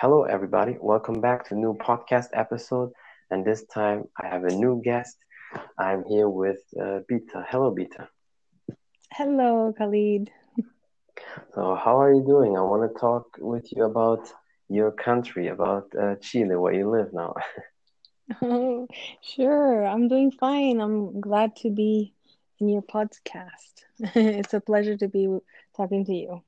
hello, everybody. Welcome back to a new podcast episode. And this time I have a new guest. I'm here with uh, Bita. Hello, Bita. Hello, Khalid. So, how are you doing? I want to talk with you about your country, about uh, Chile, where you live now. Oh, sure. I'm doing fine. I'm glad to be in your podcast. it's a pleasure to be talking to you.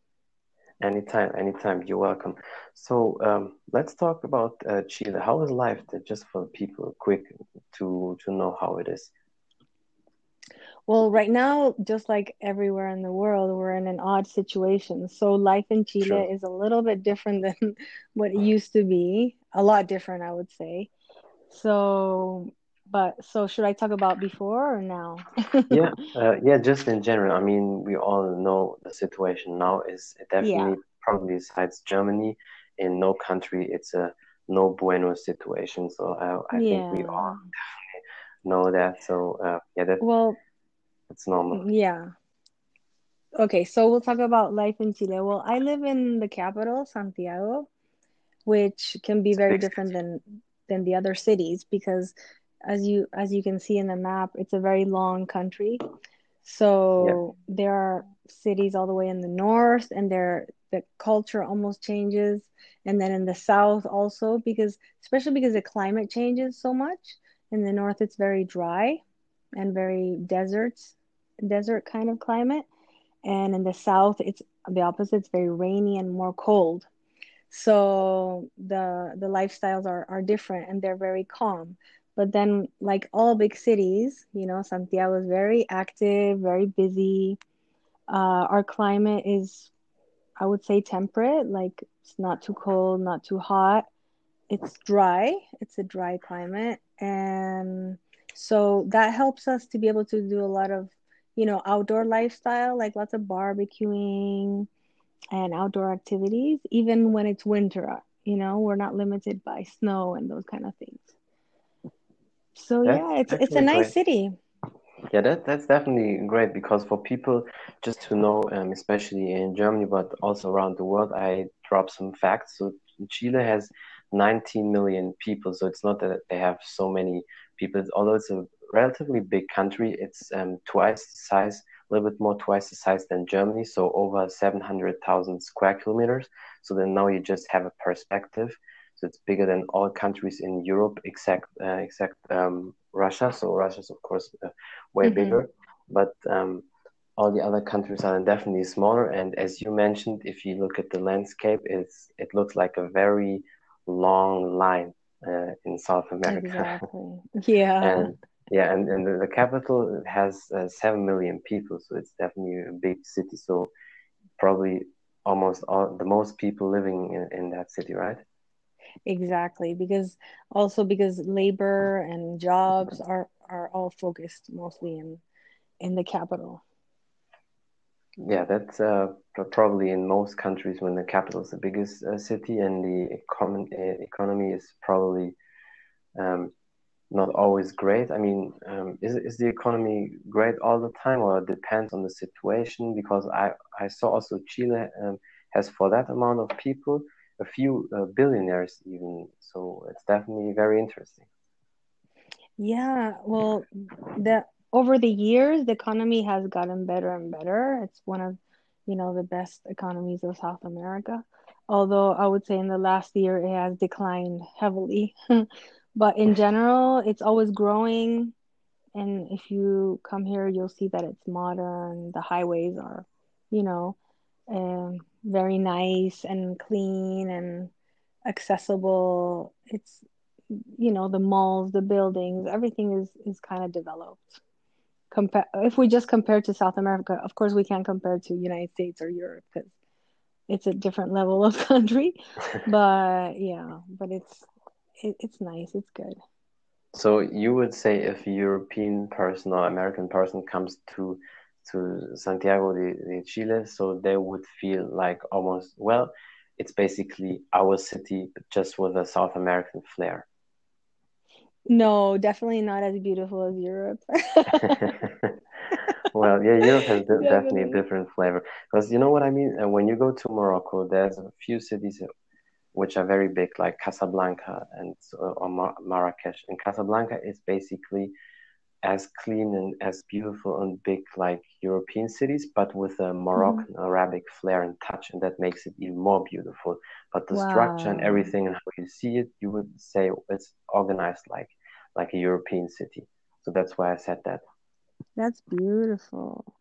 Anytime, anytime. You're welcome. So um, let's talk about uh, Chile. How is life there, just for people, quick to to know how it is? Well, right now, just like everywhere in the world, we're in an odd situation. So life in Chile Sure. is a little bit different than what it used to be. A lot different, I would say. So, but so should I talk about before or now? Yeah, uh, yeah. Just in general, I mean, we all know the situation now is Yeah, definitely probably besides Germany, in no country it's a no bueno situation. So I I think we all yeah. know that. So uh, yeah, that Well, it's normal. yeah. Okay, so we'll talk about life in Chile. Well, I live in the capital, Santiago, which can be very different than than the other cities because as you as you can see in the map, it's a very long country. Yeah, So there are cities all the way in the north and there the culture almost changes. And then in the south also because especially because the climate changes so much. In the north it's very dry and very desert desert kind of climate. And in the south it's the opposite, it's very rainy and more cold. So the the lifestyles are are different and they're very calm. But then, like all big cities, you know, Santiago is very active, very busy. Uh, our climate is, I would say, temperate. Like it's not too cold, not too hot. It's dry. It's a dry climate, and so that helps us to be able to do a lot of, you know, outdoor lifestyle, like lots of barbecuing, and outdoor activities, even when it's winter. You know, we're not limited by snow and those kind of things. So that's yeah, it's it's a nice great. city. Yeah, that that's definitely great because for people just to know, um, especially in Germany, but also around the world, I drop some facts. So Chile has 19 million people, so it's not that they have so many people. Although it's a relatively big country, it's um, twice the size, a little bit more twice the size than Germany, so over 700,000 square kilometers. So then now you just have a perspective. It's bigger than all countries in Europe except uh, except um, Russia. So Russia's of course uh, way hmm bigger, but um, all the other countries are definitely smaller. And as you mentioned, if you look at the landscape, it's it looks like a very long line uh, in South America. Exactly. Yeah, And yeah, and, and the, capital has uh, 7 million people, so it's definitely a big city. So probably almost all the most people living in, in that city, right? Exactly. Because also because labor and jobs are are all focused mostly in in the capital. Yeah, that's uh, probably in most countries when the capital is the biggest uh, city and the econ uh, economy is probably um, not always great. I mean, um, is is the economy great all the time, or depends on the situation? Because I I saw also Chile um, has for that amount of people a few uh, billionaires even. So it's definitely very interesting. Yeah, well, the over the years, the economy has gotten better and better. It's one of, you know, the best economies of South America. Although I would say in the last year it has declined heavily. But in general, it's always growing. And if you come here, you'll see that it's modern. The highways are, you know, um, very nice and clean and accessible. It's, you know, the malls, the buildings, everything is is kind of developed. Compare if we just compare to South America, of course we can't compare to United States or Europe because it's a different level of country. But yeah, but it's it, it's nice. It's good. So you would say if European person or American person comes to to Santiago de, de Chile, so they would feel like almost, well, it's basically our city, just with a South American flair. No, definitely not as beautiful as Europe. Well, yeah, Europe has de definitely a different flavor. Because you know what I mean? Uh, when you go to Morocco, there's a few cities which are very big, like Casablanca and or Mar- Marrakesh. And Casablanca is basically as clean and as beautiful and big like European cities, but with a Moroccan mm-hmm. Arabic flair and touch, and that makes it even more beautiful. But the wow. structure and everything and how you see it, you would say it's organized like like a European city. So that's why I said that. That's beautiful.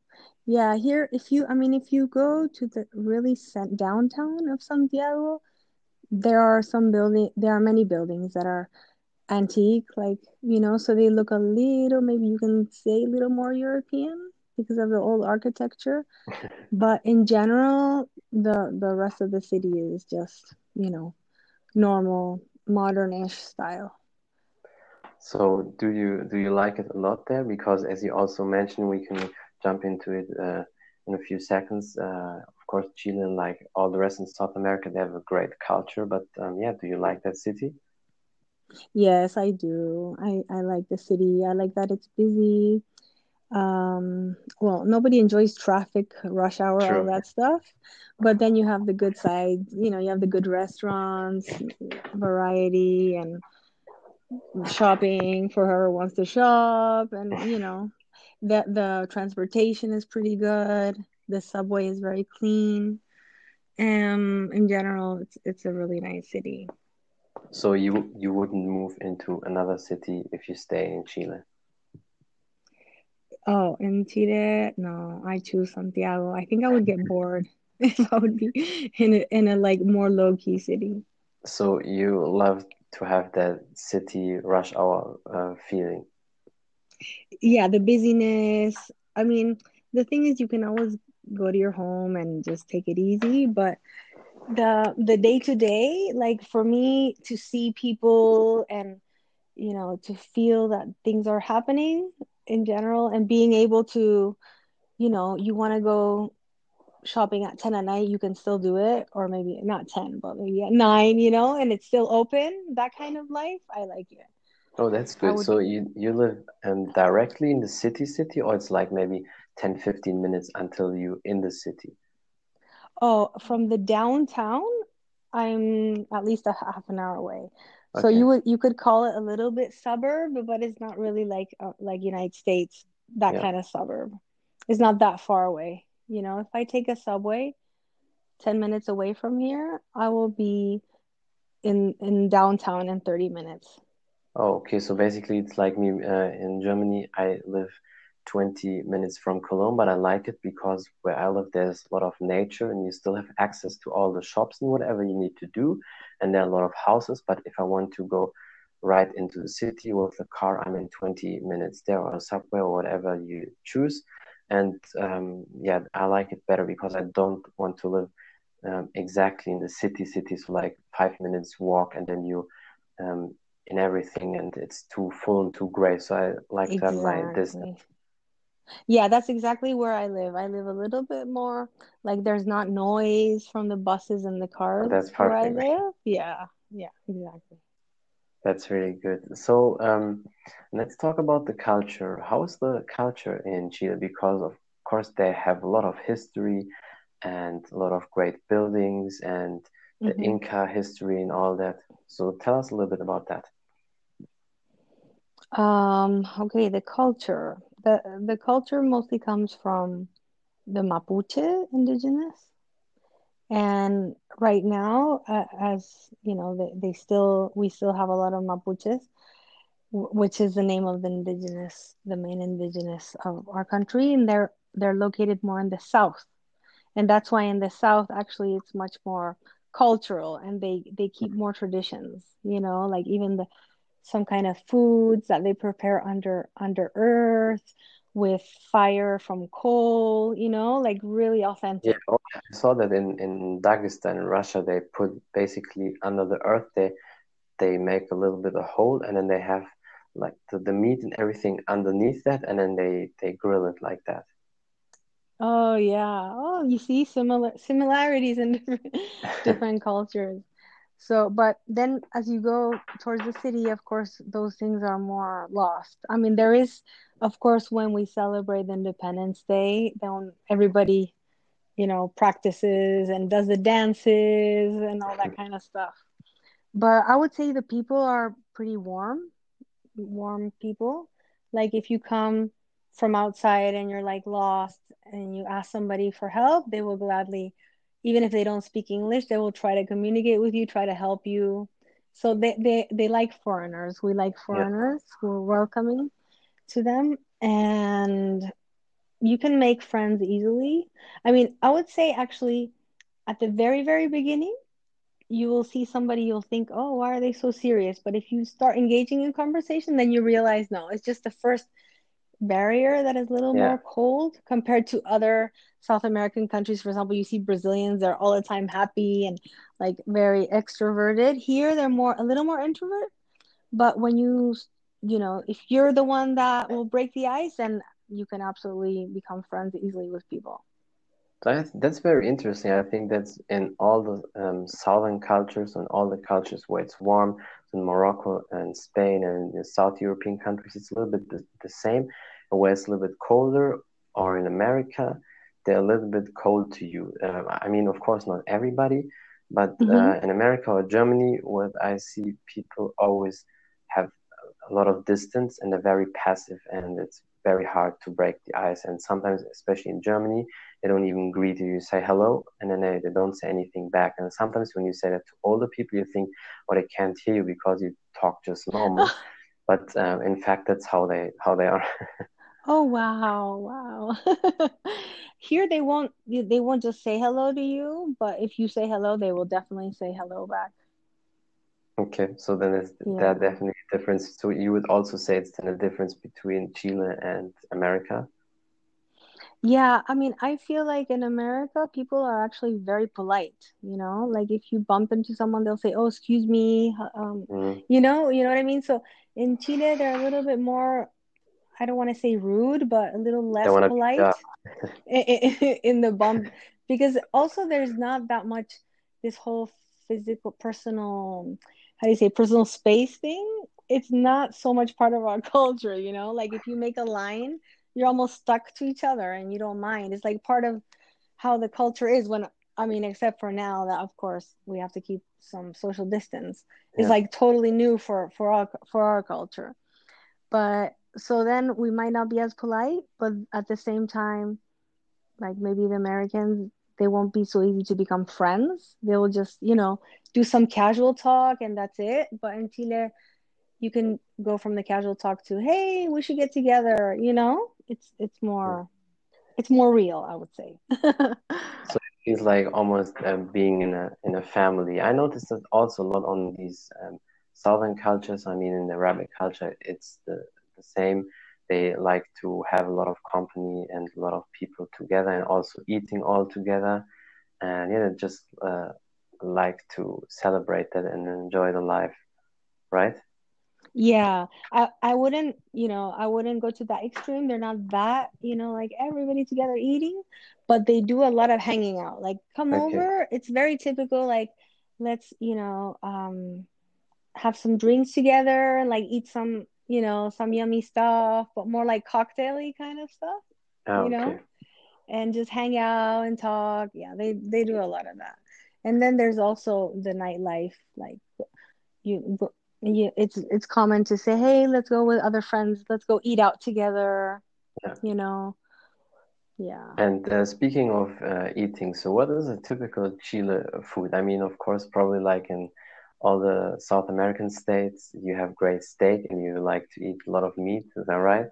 Yeah, here if you I mean if you go to the really downtown of Santiago, there are some building there are many buildings that are antique like you know so they look a little maybe you can say a little more european because of the old architecture. But in general the the rest of the city is just you know normal modernish style. So do you do you like it a lot there? Because as you also mentioned we can jump into it uh, in a few seconds. Uh, of course chile like all the rest in south america they have a great culture. But um, yeah do you like that city Yes, I do. I, I like the city. I like that it's busy. Um, well, nobody enjoys traffic, rush hour, True. all that stuff. But then you have the good side. You know, you have the good restaurants, variety, and shopping for whoever wants to shop. And, you know, the, the transportation is pretty good. The subway is very clean. Um, in general, it's, it's a really nice city. So you you wouldn't move into another city if you stay in Chile? Oh, in Chile, no, I choose Santiago. I think I would get bored if I would be in a, in a like more low key city. So you love to have that city rush hour uh, feeling. Yeah, the busyness. I mean, the thing is, you can always go to your home and just take it easy, but the the day to day like for me to see people and you know to feel that things are happening in general and being able to you know you want to go shopping at 10 at night you can still do it or maybe not 10 but maybe at 9 you know and it's still open that kind of life i like it. Oh that's good. would... so you you live um, directly in the city city or it's like maybe 10 15 minutes until you in the city Oh, from the downtown, I'm at least a half an hour away. So you would you could call it a little bit suburb, but it's not really like uh, like United States that yeah. kind of suburb. It's not that far away. You know, if I take a subway 10 minutes away from here, I will be in in downtown in 30 minutes. Oh, okay. So basically, it's like me uh, in Germany. I live 20 minutes from Cologne, but I like it because where I live, there's a lot of nature and you still have access to all the shops and whatever you need to do. And there are a lot of houses. But if I want to go right into the city with a car, I'm in 20 minutes there or subway or whatever you choose. And um, yeah, I like it better because I don't want to live um, exactly in the city. City Cities like five minutes walk and then you um, in everything and it's too full and too gray. So I like exactly. to have my distance. Yeah, that's exactly where I live. I live a little bit more like there's not noise from the buses and the cars that's perfect. where I live. Yeah, yeah, exactly. That's really good. So um, let's talk about the culture. How is the culture in Chile? Because of course they have a lot of history and a lot of great buildings and the mm-hmm. Inca history and all that. So tell us a little bit about that. Um, okay, the culture the the culture mostly comes from the Mapuche indigenous, and right now, uh, as you know, they, they still we still have a lot of Mapuches, which is the name of the indigenous, the main indigenous of our country, and they're they're located more in the south, and that's why in the south actually it's much more cultural and they they keep more traditions you know like even the some kind of foods that they prepare under under earth with fire from coal you know like really authentic. Yeah oh, i saw that in in dagestan in russia they put basically under the earth they they make a little bit of hole and then they have like the, the meat and everything underneath that and then they they grill it like that. Oh yeah. Oh you see similar similarities in different different cultures so, but then as you go towards the city, of course, those things are more lost. I mean, there is, of course, when we celebrate Independence Day, then everybody you know, practices and does the dances and all that kind of stuff. But I would say the people are pretty warm, warm people. Like if you come from outside and you're like lost and you ask somebody for help, they will gladly, even if they don't speak English, they will try to communicate with you, try to help you. So they they, they like foreigners. We like foreigners. Yeah. We're welcoming to them. And you can make friends easily. I mean, I would say actually at the very, very beginning, you will see somebody, you'll think, oh, why are they so serious? But if you start engaging in conversation, then you realize, no, it's just the first barrier that is a little yeah. more cold compared to other South American countries. For example, you see Brazilians, they're all the time happy and like very extroverted. Here, they're more, a little more introvert. But when you, you know, if you're the one that will break the ice, then you can absolutely become friends easily with people. That's, that's very interesting. I think that's in all the um, southern cultures and all the cultures where it's warm, in Morocco and Spain and South European countries, it's a little bit the, the same. Where it's a little bit colder, or in America, they're a little bit cold to you. Uh, I mean, of course, not everybody, but mm-hmm. uh, in America or Germany, what I see people always have a lot of distance and they're very passive, and it's very hard to break the ice. And sometimes, especially in Germany, they don't even greet you. You say hello, and then they, they don't say anything back. And sometimes when you say that to older people, you think, oh, they can't hear you because you talk just normal. but um, in fact, that's how they how they are. oh wow, wow. Here they won't they won't just say hello to you, but if you say hello, they will definitely say hello back. Okay, so then is yeah. that definitely a difference? So you would also say it's then a difference between Chile and America? Yeah, I mean, I feel like in America, people are actually very polite. You know, like if you bump into someone, they'll say, "Oh, excuse me," um, mm. you know, you know what I mean. So in Chile, they're a little bit more. I don't want to say rude, but a little less polite in the bump because also there's not that much this whole physical, personal how do you say personal space thing. It's not so much part of our culture you know? Like if you make a line you're almost stuck to each other and you don't mind. It's like part of how the culture is when i mean except for now that of course we have to keep some social distance. Yeah. it's like totally new for for our for our culture. But so then we might not be as polite but at the same time like maybe the americans they won't be so easy to become friends. They will just, you know, do some casual talk and that's it. But in Chile, you can go from the casual talk to, hey, we should get together. You know, it's it's more, it's more real, I would say. so it's like almost uh, being in a in a family. I noticed that also a lot on these um, southern cultures. I mean, in the Arabic culture, it's the the same. They like to have a lot of company and a lot of people together and also eating all together. And yeah just uh, like to celebrate that and enjoy the life right? Yeah. I i wouldn't you know i wouldn't go to that extreme. They're not that you know like everybody together eating but they do a lot of hanging out. Like come okay. over. It's very typical. Like let's you know um have some drinks together like eat some you know, some yummy stuff, but more like cocktaily kind of stuff. Oh, you know, okay. and just hang out and talk. Yeah, they they do a lot of that. And then there's also the nightlife, like you, you it's it's common to say, hey, let's go with other friends, let's go eat out together. Yeah. You know, yeah. And uh, speaking of uh, eating, so what is a typical Chile food? I mean, of course, probably like in all the South American states, you have great steak and you like to eat a lot of meat. Is that right?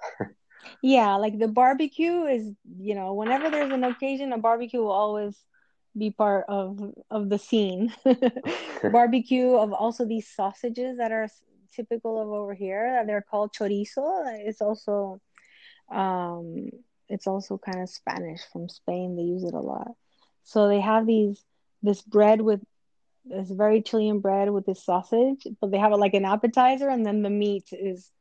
yeah, like the barbecue is, you know, whenever there's an occasion, a barbecue will always be part of of the scene. barbecue of also these sausages that are typical of over here. They're called chorizo. It's also um it's also kind of Spanish from Spain. They use it a lot. So they have these this bread with it's very Chilean bread with this sausage, but they have it like an appetizer, and then the meat is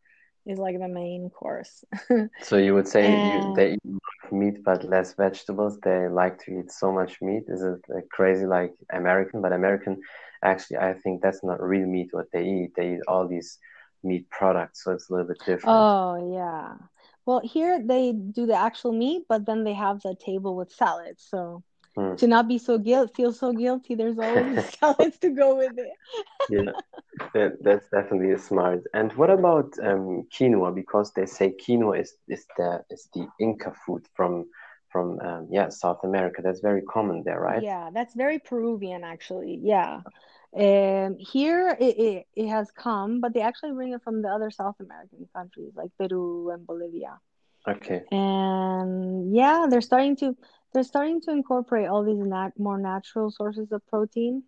is like the main course. so you would say and... you, they eat meat but less vegetables. They like to eat so much meat. Is it like crazy like American? But American, actually, I think that's not real meat. What they eat, they eat all these meat products, so it's a little bit different. Oh yeah. Well, here they do the actual meat, but then they have the table with salads. So hmm. to not be so guilt, feel so guilty. There's always salads to go with it. yeah, that, that's definitely smart. And what about um, quinoa? Because they say quinoa is is the is the Inca food from from um, yeah South America. That's very common there, right? Yeah, that's very Peruvian actually. Yeah. Um, here it, it, it has come, but they actually bring it from the other South American countries like Peru and Bolivia. Okay. And yeah, they're starting to they're starting to incorporate all these nat- more natural sources of protein.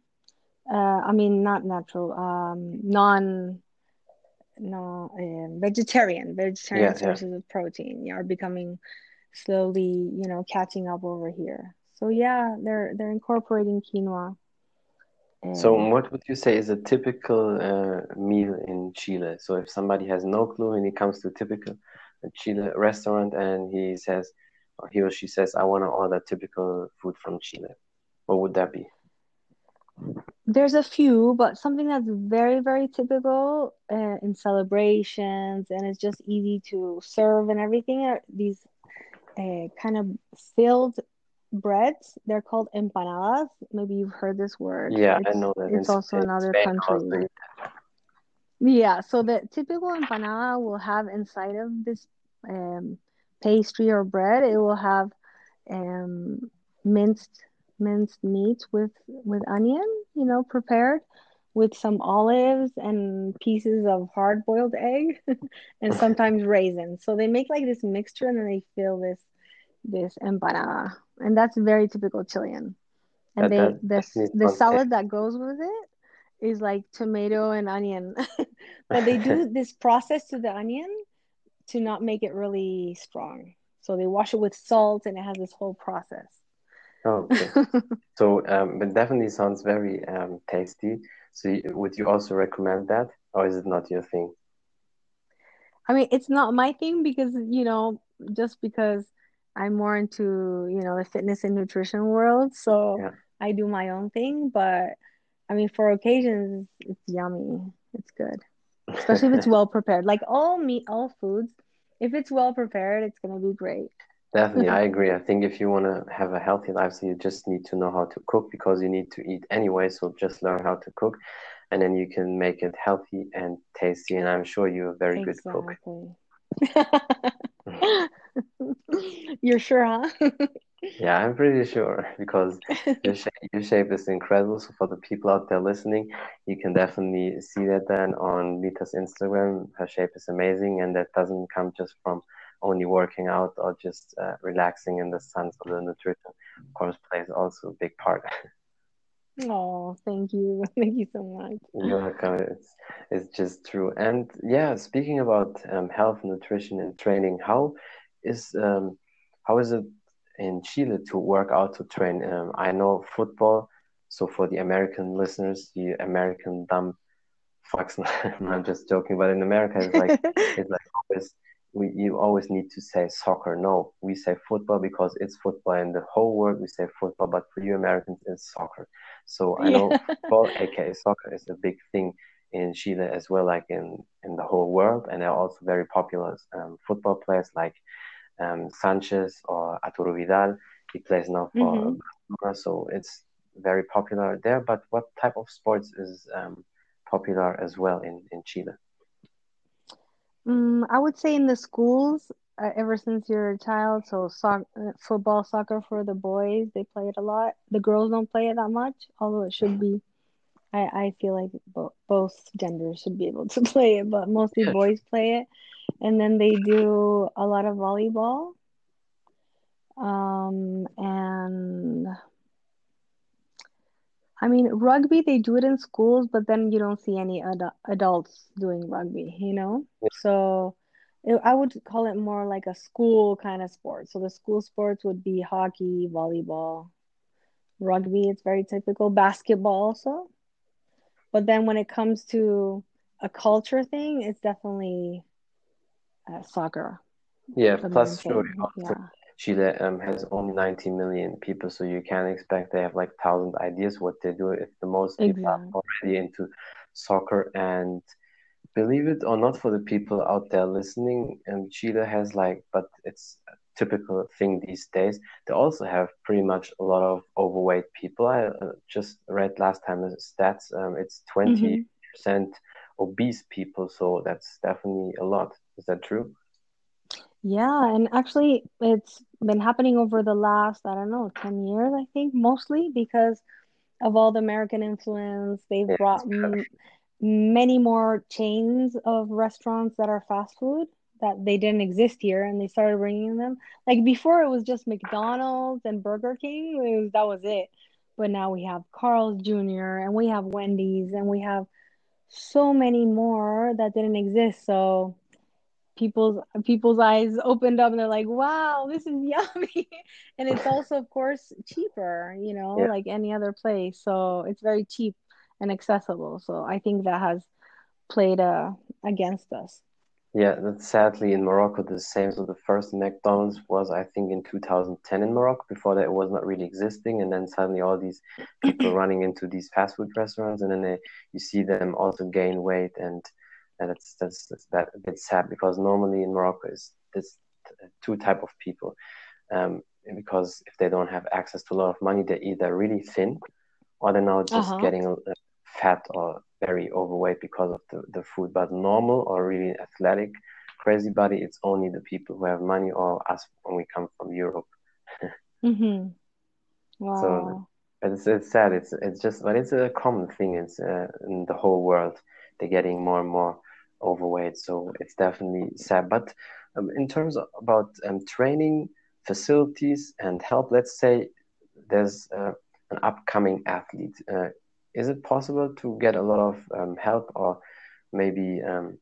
Uh, I mean, not natural, um, non, no, uh, vegetarian, vegetarian yeah, sources yeah. of protein are becoming slowly, you know, catching up over here. So yeah, they're they're incorporating quinoa. So, what would you say is a typical uh, meal in Chile? So, if somebody has no clue and he comes to a typical Chile restaurant and he says, he or she says, I want to order typical food from Chile, what would that be? There's a few, but something that's very, very typical uh, in celebrations and it's just easy to serve and everything are these uh, kind of filled breads. They're called empanadas. Maybe you've heard this word. Yeah, it's, I know that. It's, also in other countries. Yeah, so the typical empanada will have inside of this um, pastry or bread, it will have um, minced minced meat with with onion, you know, prepared with some olives and pieces of hard boiled egg and sometimes raisins. So they make like this mixture and then they fill this this empanada, and that's very typical Chilean. And that, they the the salad that goes with it is like tomato and onion, but they do this process to the onion to not make it really strong. So they wash it with salt, and it has this whole process. Oh, okay. so um, it definitely sounds very um, tasty. So would you also recommend that, or is it not your thing? I mean, it's not my thing because you know, just because I'm more into you know the fitness and nutrition world, so yeah. I do my own thing. But I mean, for occasions, it's yummy. It's good, especially if it's well prepared. Like all meat, all foods, if it's well prepared, it's gonna be great. Definitely, I agree. I think if you want to have a healthy lifestyle, you just need to know how to cook because you need to eat anyway. So just learn how to cook, and then you can make it healthy and tasty. And I'm sure you're a very exactly. good cook. You're sure, huh? yeah, I'm pretty sure because your shape, your shape is incredible. So for the people out there listening, you can definitely see that then on Bita's Instagram. Her shape is amazing, and that doesn't come just from only working out or just uh, relaxing in the sun. So the nutrition, of course, plays also a big part. Oh, thank you. Thank you so much. You're welcome. It's, it's just true. And yeah, speaking about um, health, nutrition, and training, how is um, how is it in Chile to work out to train? Um, I know football. So for the American listeners, the American dumb fucks. I'm just joking, but in America, it's like it's like always we you always need to say soccer. No, we say football because it's football in the whole world. We say football, but for you Americans, it's soccer. So I know football, aka soccer, is a big thing in Chile as well, like in in the whole world, and there are also very popular um, football players like um, Sanchez or Arturo Vidal. He plays now for mm-hmm. Barcelona, so it's very popular there. But what type of sports is um, popular as well in in Chile? Um, I would say in the schools, uh, ever since you're a child. So, so- uh, football, soccer for the boys, they play it a lot. The girls don't play it that much, although it should be. I, I feel like bo- both genders should be able to play it, but mostly boys play it. And then they do a lot of volleyball. Um, and I mean, rugby, they do it in schools, but then you don't see any ad- adults doing rugby, you know? Yeah. So it, I would call it more like a school kind of sport. So the school sports would be hockey, volleyball, rugby, it's very typical, basketball also. But then when it comes to a culture thing, it's definitely uh, soccer. Yeah, plus sure. Yeah. Chile um, has only 90 million people, so you can't expect they have like thousand ideas what they do. If the most people exactly. are already into soccer, and believe it or not, for the people out there listening, um, Chile has like, but it's a typical thing these days. They also have pretty much a lot of overweight people. I uh, just read last time the stats. Um, it's 20 mm-hmm. percent obese people, so that's definitely a lot. Is that true? Yeah, and actually, it's been happening over the last, I don't know, 10 years, I think, mostly because of all the American influence. They've yeah, brought m- many more chains of restaurants that are fast food that they didn't exist here and they started bringing them. Like before, it was just McDonald's and Burger King, was, that was it. But now we have Carl's Jr. and we have Wendy's and we have so many more that didn't exist. So people's people's eyes opened up and they're like, "Wow, this is yummy," and it's also, of course, cheaper. You know, yeah. like any other place. So it's very cheap and accessible. So I think that has played uh, against us. Yeah, that's sadly in Morocco the same. So the first McDonald's was, I think, in 2010 in Morocco. Before that, it was not really existing, and then suddenly all these people running into these fast food restaurants, and then they, you see them also gain weight, and and it's that's, that's that a bit sad because normally in Morocco is this two type of people, um, because if they don't have access to a lot of money, they're either really thin, or they're now just uh-huh. getting fat or very overweight because of the, the food. But normal or really athletic, crazy body, it's only the people who have money or us when we come from Europe. mm-hmm. Wow. So it's, it's sad. It's it's just, but it's a common thing. It's uh, in the whole world. They're getting more and more overweight. So it's definitely sad. But um, in terms of about um, training facilities and help, let's say there's uh, an upcoming athlete. Uh, is it possible to get a lot of um, help or maybe um,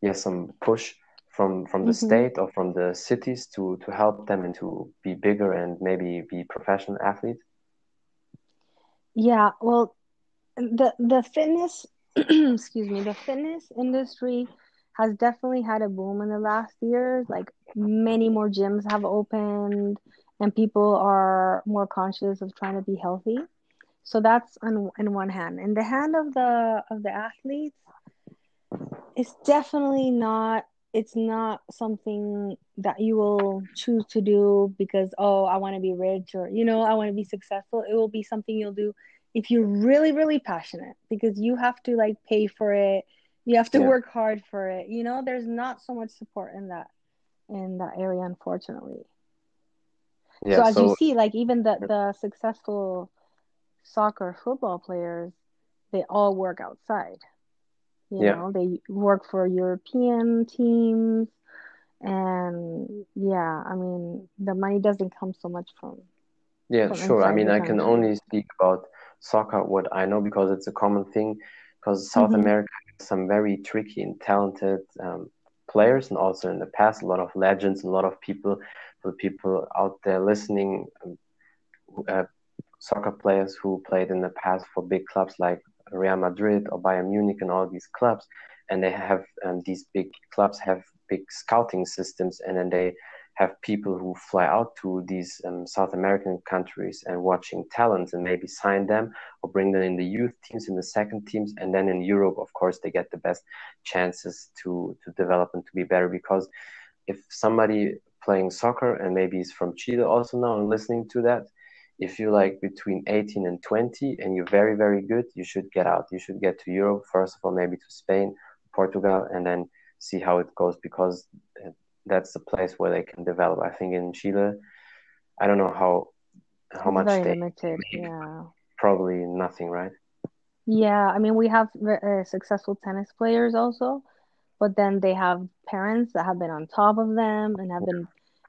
yeah some push from from the mm-hmm. state or from the cities to to help them and to be bigger and maybe be professional athletes yeah well the the fitness excuse me the fitness industry has definitely had a boom in the last years like many more gyms have opened and people are more conscious of trying to be healthy. So that's on in one hand. In the hand of the of the athletes it's definitely not it's not something that you will choose to do because oh i want to be rich or you know i want to be successful. It will be something you'll do if you're really really passionate because you have to like pay for it. You have to yeah. work hard for it. You know there's not so much support in that in that area unfortunately. Yeah, so as so, you see like even the the successful soccer football players they all work outside. You yeah. know they work for european teams. And yeah i mean the money doesn't come so much from yeah from sure. I mean i can only speak about soccer what i know because it's a common thing because south mm-hmm. america has some very tricky and talented um, players and also in the past a lot of legends a lot of people for people out there listening um, uh, soccer players who played in the past for big clubs like Real Madrid or Bayern Munich and all these clubs, and they have um, these big clubs have big scouting systems, and then they have people who fly out to these um, South American countries and watching talents and maybe sign them or bring them in the youth teams, in the second teams, and then in Europe, of course, they get the best chances to to develop and to be better. Because if somebody playing soccer and maybe is from Chile also now and listening to that if you're like between 18 and 20 and you're very very good you should get out. You should get to europe first of all maybe to spain portugal and then see how it goes. Because that's the place where they can develop i think in chile i don't know how how much very they limited yeah probably nothing right yeah i mean we have uh, successful tennis players also but then they have parents that have been on top of them and have been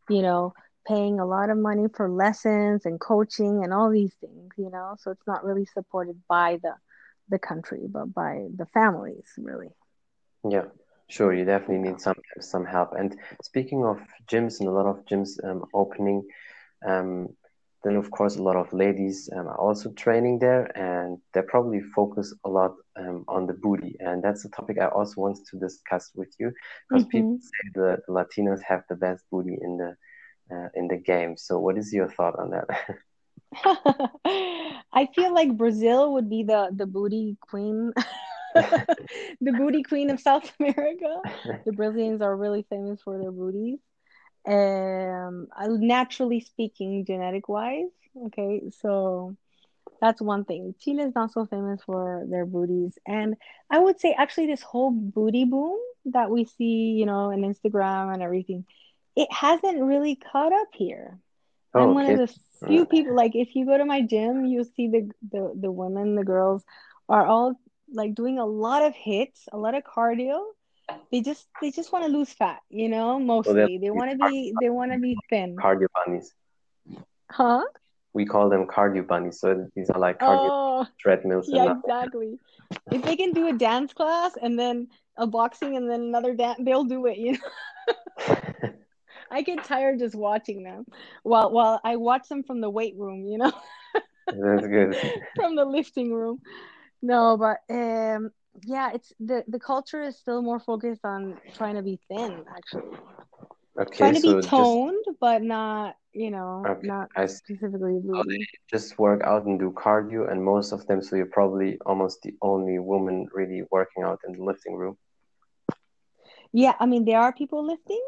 you know paying a lot of money for lessons and coaching and all these things, you know. So it's not really supported by the the country, but by the families, really. Yeah, sure. You definitely need some some help. And speaking of gyms and a lot of gyms um, opening, um, then of course a lot of ladies um, are also training there, and they probably focus a lot um, on the booty, and that's a topic I also want to discuss with you because mm-hmm. people say the, the Latinos have the best booty in the uh, in the game. So, what is your thought on that? I feel like Brazil would be the the booty queen, the booty queen of South America. The Brazilians are really famous for their booties, um naturally speaking genetic wise okay so that's one thing. Chile is not so famous for their booties. And i would say actually this whole booty boom that we see you know in instagram and everything it hasn't really caught up here. Oh, i'm one of the few people like if you go to my gym you'll see the the, the women the girls are all like doing a lot of hits a lot of cardio they just they just want to lose fat you know So mostly. They want to be they want to be thin. Cardio bunnies. huh? We call them cardio bunnies. So these are like cardio oh. treadmills yeah exactly. If they can do a dance class and then a boxing and then another dance they'll do it you know? I get tired just watching them while while i watch them from the weight room you know? That's good. from the lifting room no but um yeah it's the the culture is still more focused on trying to be thin actually. Okay, trying to be so just toned but not you know okay, not I specifically So just work out and do cardio, and most of them, so you're probably almost the only woman really working out in the lifting room. yeah i mean there are people lifting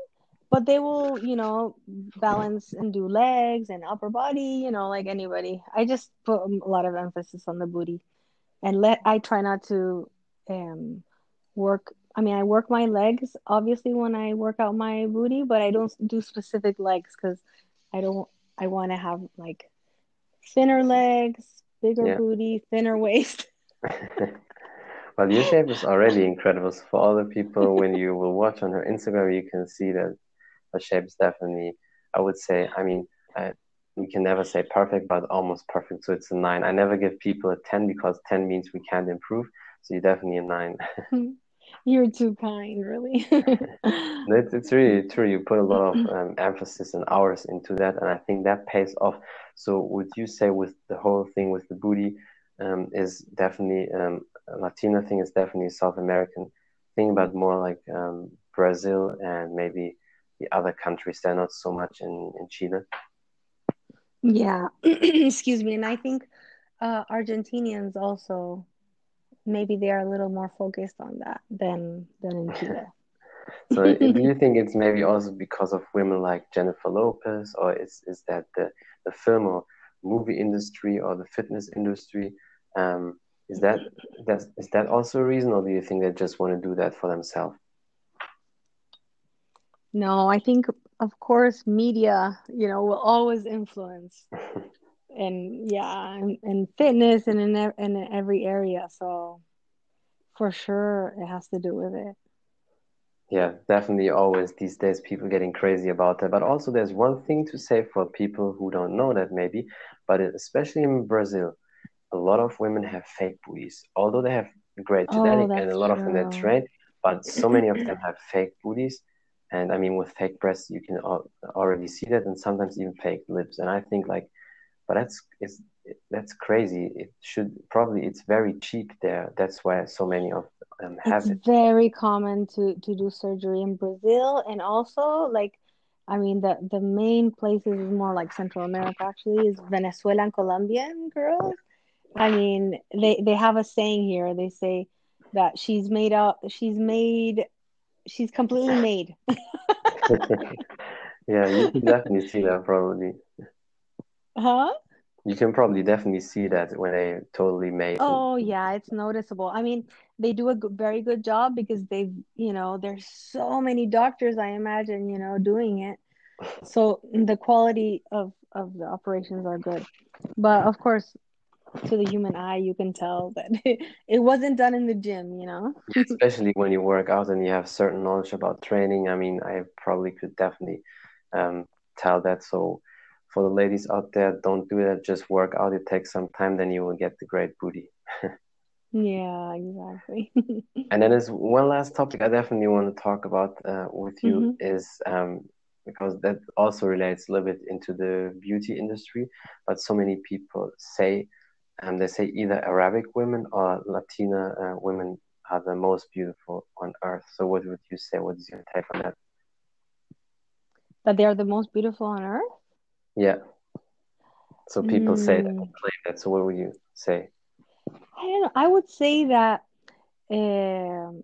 but they will you know balance and do legs and upper body you know like anybody. I just put a lot of emphasis on the booty and let i try not to um work i mean i work my legs obviously when i work out my booty but i don't do specific legs because i don't i want to have like thinner legs bigger Yeah. booty thinner waist Well, your shape is already incredible. So for other people, when you will watch on her Instagram, you can see that her shape is definitely, I would say, I mean, I, we can never say perfect, but almost perfect. So it's a nine. I never give people a 10 because 10 means we can't improve. So you're definitely a nine. you're too kind really It's, it's really true. You put a lot of um, emphasis and hours into that, and I think that pays off. So would you say with the whole thing with the booty um, is definitely um, a Latina thing is definitely a South American thing, but more like um, Brazil and maybe the other countries. They're not so much in, in Chile. Yeah, excuse me. And I think uh, Argentinians also maybe they are a little more focused on that than than in Chile. So do you think it's maybe also because of women like Jennifer Lopez, or is is that the the film or movie industry or the fitness industry? Um, is that that is that also a reason, or do you think they just want to do that for themselves? No, I think of course media, you know, will always influence and yeah, and, and fitness and in ev- in every area. So for sure it has to do with it. Yeah, definitely always these days people getting crazy about that. But also there's one thing to say for people who don't know that maybe, but especially in Brazil, a lot of women have fake booties. Although they have great Oh, and a lot of them they're trained, but so many of them have fake booties. And I mean, with fake breasts, you can already see that, and sometimes even fake lips. And I think like, but that's it's that's crazy. It should probably it's very cheap there. That's why so many of them It's have it. very common to to do surgery in Brazil and also like I mean the the main places is more like Central America actually is Venezuela and Colombian girls. I mean they they have a saying here. They say that she's made out she's made she's completely made. Yeah, you can definitely see that probably. Huh? You can probably definitely see that when they totally made Oh yeah, it's noticeable. I mean, they do a very good job because they've, you know, there's so many doctors, I imagine, you know, doing it. So the quality of of the operations are good. But of course, to the human eye, you can tell that it wasn't done in the gym, you know? especially when you work out and you have certain knowledge about training. I mean, I probably could definitely um, tell that. So for the ladies out there, don't do that. Just work out. It takes some time, then you will get the great booty. Yeah, exactly. And then there's one last topic I definitely want to talk about uh, with you hmm is um, because that also relates a little bit into the beauty industry. But so many people say, um, they say either Arabic women or Latina uh, women are the most beautiful on earth. So what would you say? What is your take on that? That they are the most beautiful on earth? Yeah. So people say that, Mm, claim that. So what would you say? I don't know. I would say that um,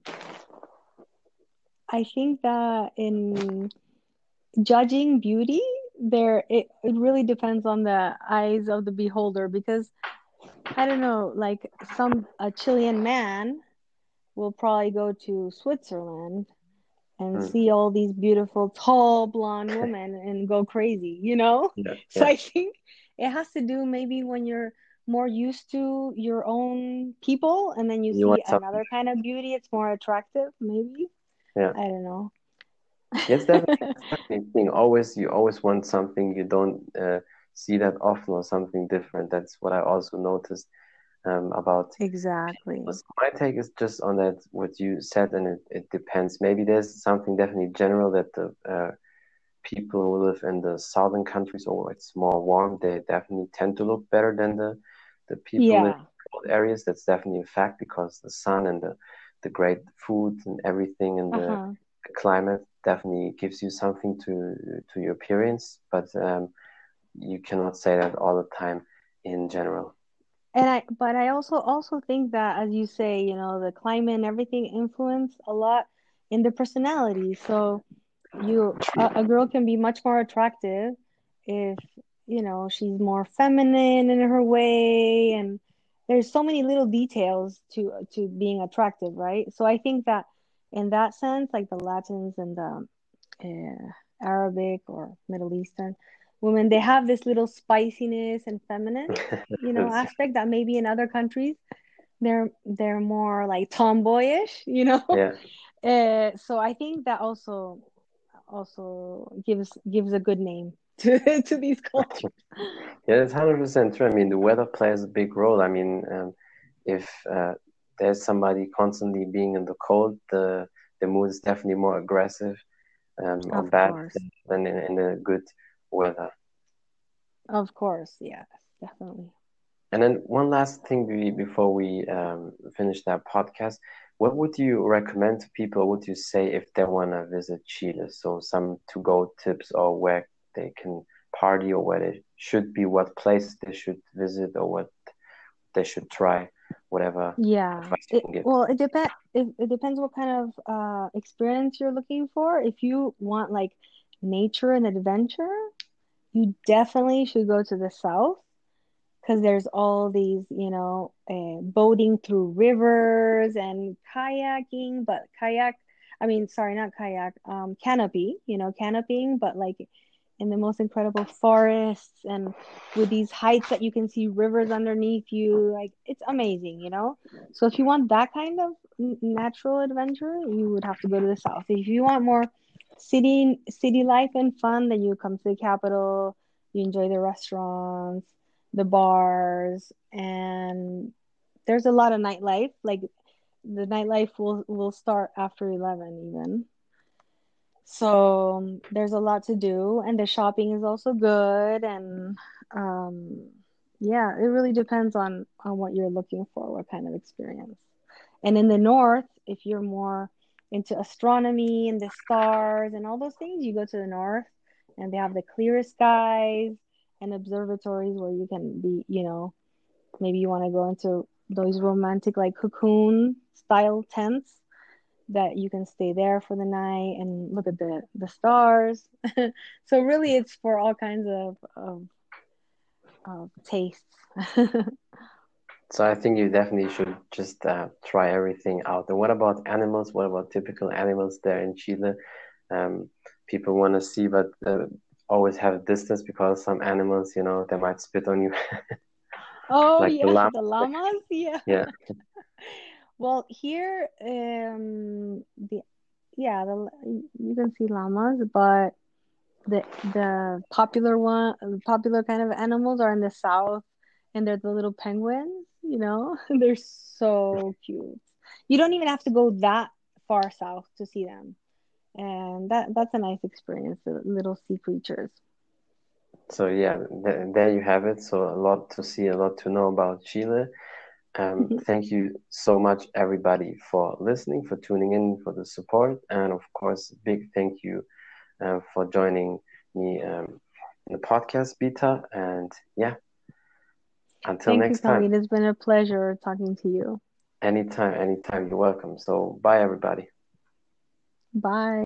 I think that in judging beauty, there it, it really depends on the eyes of the beholder because I don't know, like some a Chilean man will probably go to Switzerland and Mm. see all these beautiful tall blonde women and go crazy, you know? Yeah, So yeah. I think it has to do maybe when you're more used to your own people and then you, You see another kind of beauty, it's more attractive, maybe. Yeah. I don't know. Yes, definitely. It's definitely a thing. Always, you always want something you don't uh, see that often or something different. That's what I also noticed um, about Exactly. My take is just on that what you said, and it, it depends. Maybe there's something definitely general that the uh, people who live in the southern countries or it's more warm, they definitely tend to look better than the the people Yeah. in cold areas. That's definitely a fact because the sun and the the great food and everything and the, Uh-huh. the climate definitely gives you something to to your appearance. But um, you cannot say that all the time in general. And I, but I also also think that, as you say, you know, the climate and everything influence a lot in the personality. So you, a, a girl can be much more attractive if, you know, she's more feminine in her way, and there's so many little details to to being attractive, right? So I think that in that sense, like the Latins and the uh, Arabic or Middle Eastern women, they have this little spiciness and feminine, you know, aspect that maybe in other countries they're they're more like tomboyish, you know. yeah. Uh, so I think that also also gives gives a good name to to these cultures. Yeah, it's hundred percent true. I mean, the weather plays a big role. I mean, um, if uh, there's somebody constantly being in the cold, the the mood is definitely more aggressive um, or Of bad than in, in the good weather. Of course, yes, definitely. And then one last thing be, before we um, finish that podcast, what would you recommend to people? What would you say if they want to visit Chile? So some to-go tips or where they can party or where they should be, what place they should visit or what they should try, whatever Yeah. advice you It, can give. well, it depends. It, it depends what kind of uh, experience you're looking for. If you want like nature and adventure, you definitely should go to the south because there's all these, you know, uh, boating through rivers and kayaking, but kayak, I mean, sorry, not kayak, um, canopy, you know, canopying, but like in the most incredible forests and with these heights that you can see rivers underneath you. Like, it's amazing, you know? So if you want that kind of natural adventure, you would have to go to the south. If you want more city city life and fun, then you come to the capital, you enjoy the restaurants the bars and there's a lot of nightlife like the nightlife will will start after 11 even. So there's a lot to do and the shopping is also good and um yeah it really depends on on what you're looking for what kind of experience. And in the north if you're more into astronomy and the stars and all those things you go to the north and they have the clearest skies and observatories where you can be, you know, maybe you want to go into those romantic like cocoon style tents that you can stay there for the night and look at the the stars. so really it's for all kinds of of, of tastes. So I think you definitely should just uh, try everything out. And what about animals? What about typical animals there in Chile? Um, people want to see, but uh, always have a distance because some animals, you know, they might spit on you. oh Like the yeah, llama. the llamas, yeah. Yeah. Well, here, um, the yeah, the you can see llamas, but the the popular one, the popular kind of animals are in the south, and they're the little penguins. You know, they're so cute. You don't even have to go that far south to see them, and that that's a nice experience. The little sea creatures. So yeah, th there you have it. So a lot to see, a lot to know about Chile. Um, thank you so much, everybody, for listening, for tuning in, for the support, and of course, big thank you uh, for joining me um, in the podcast, Bita. And yeah, until Thank next you, time. It's been a pleasure talking to you. Anytime, anytime, you're welcome. So bye, everybody. Bye.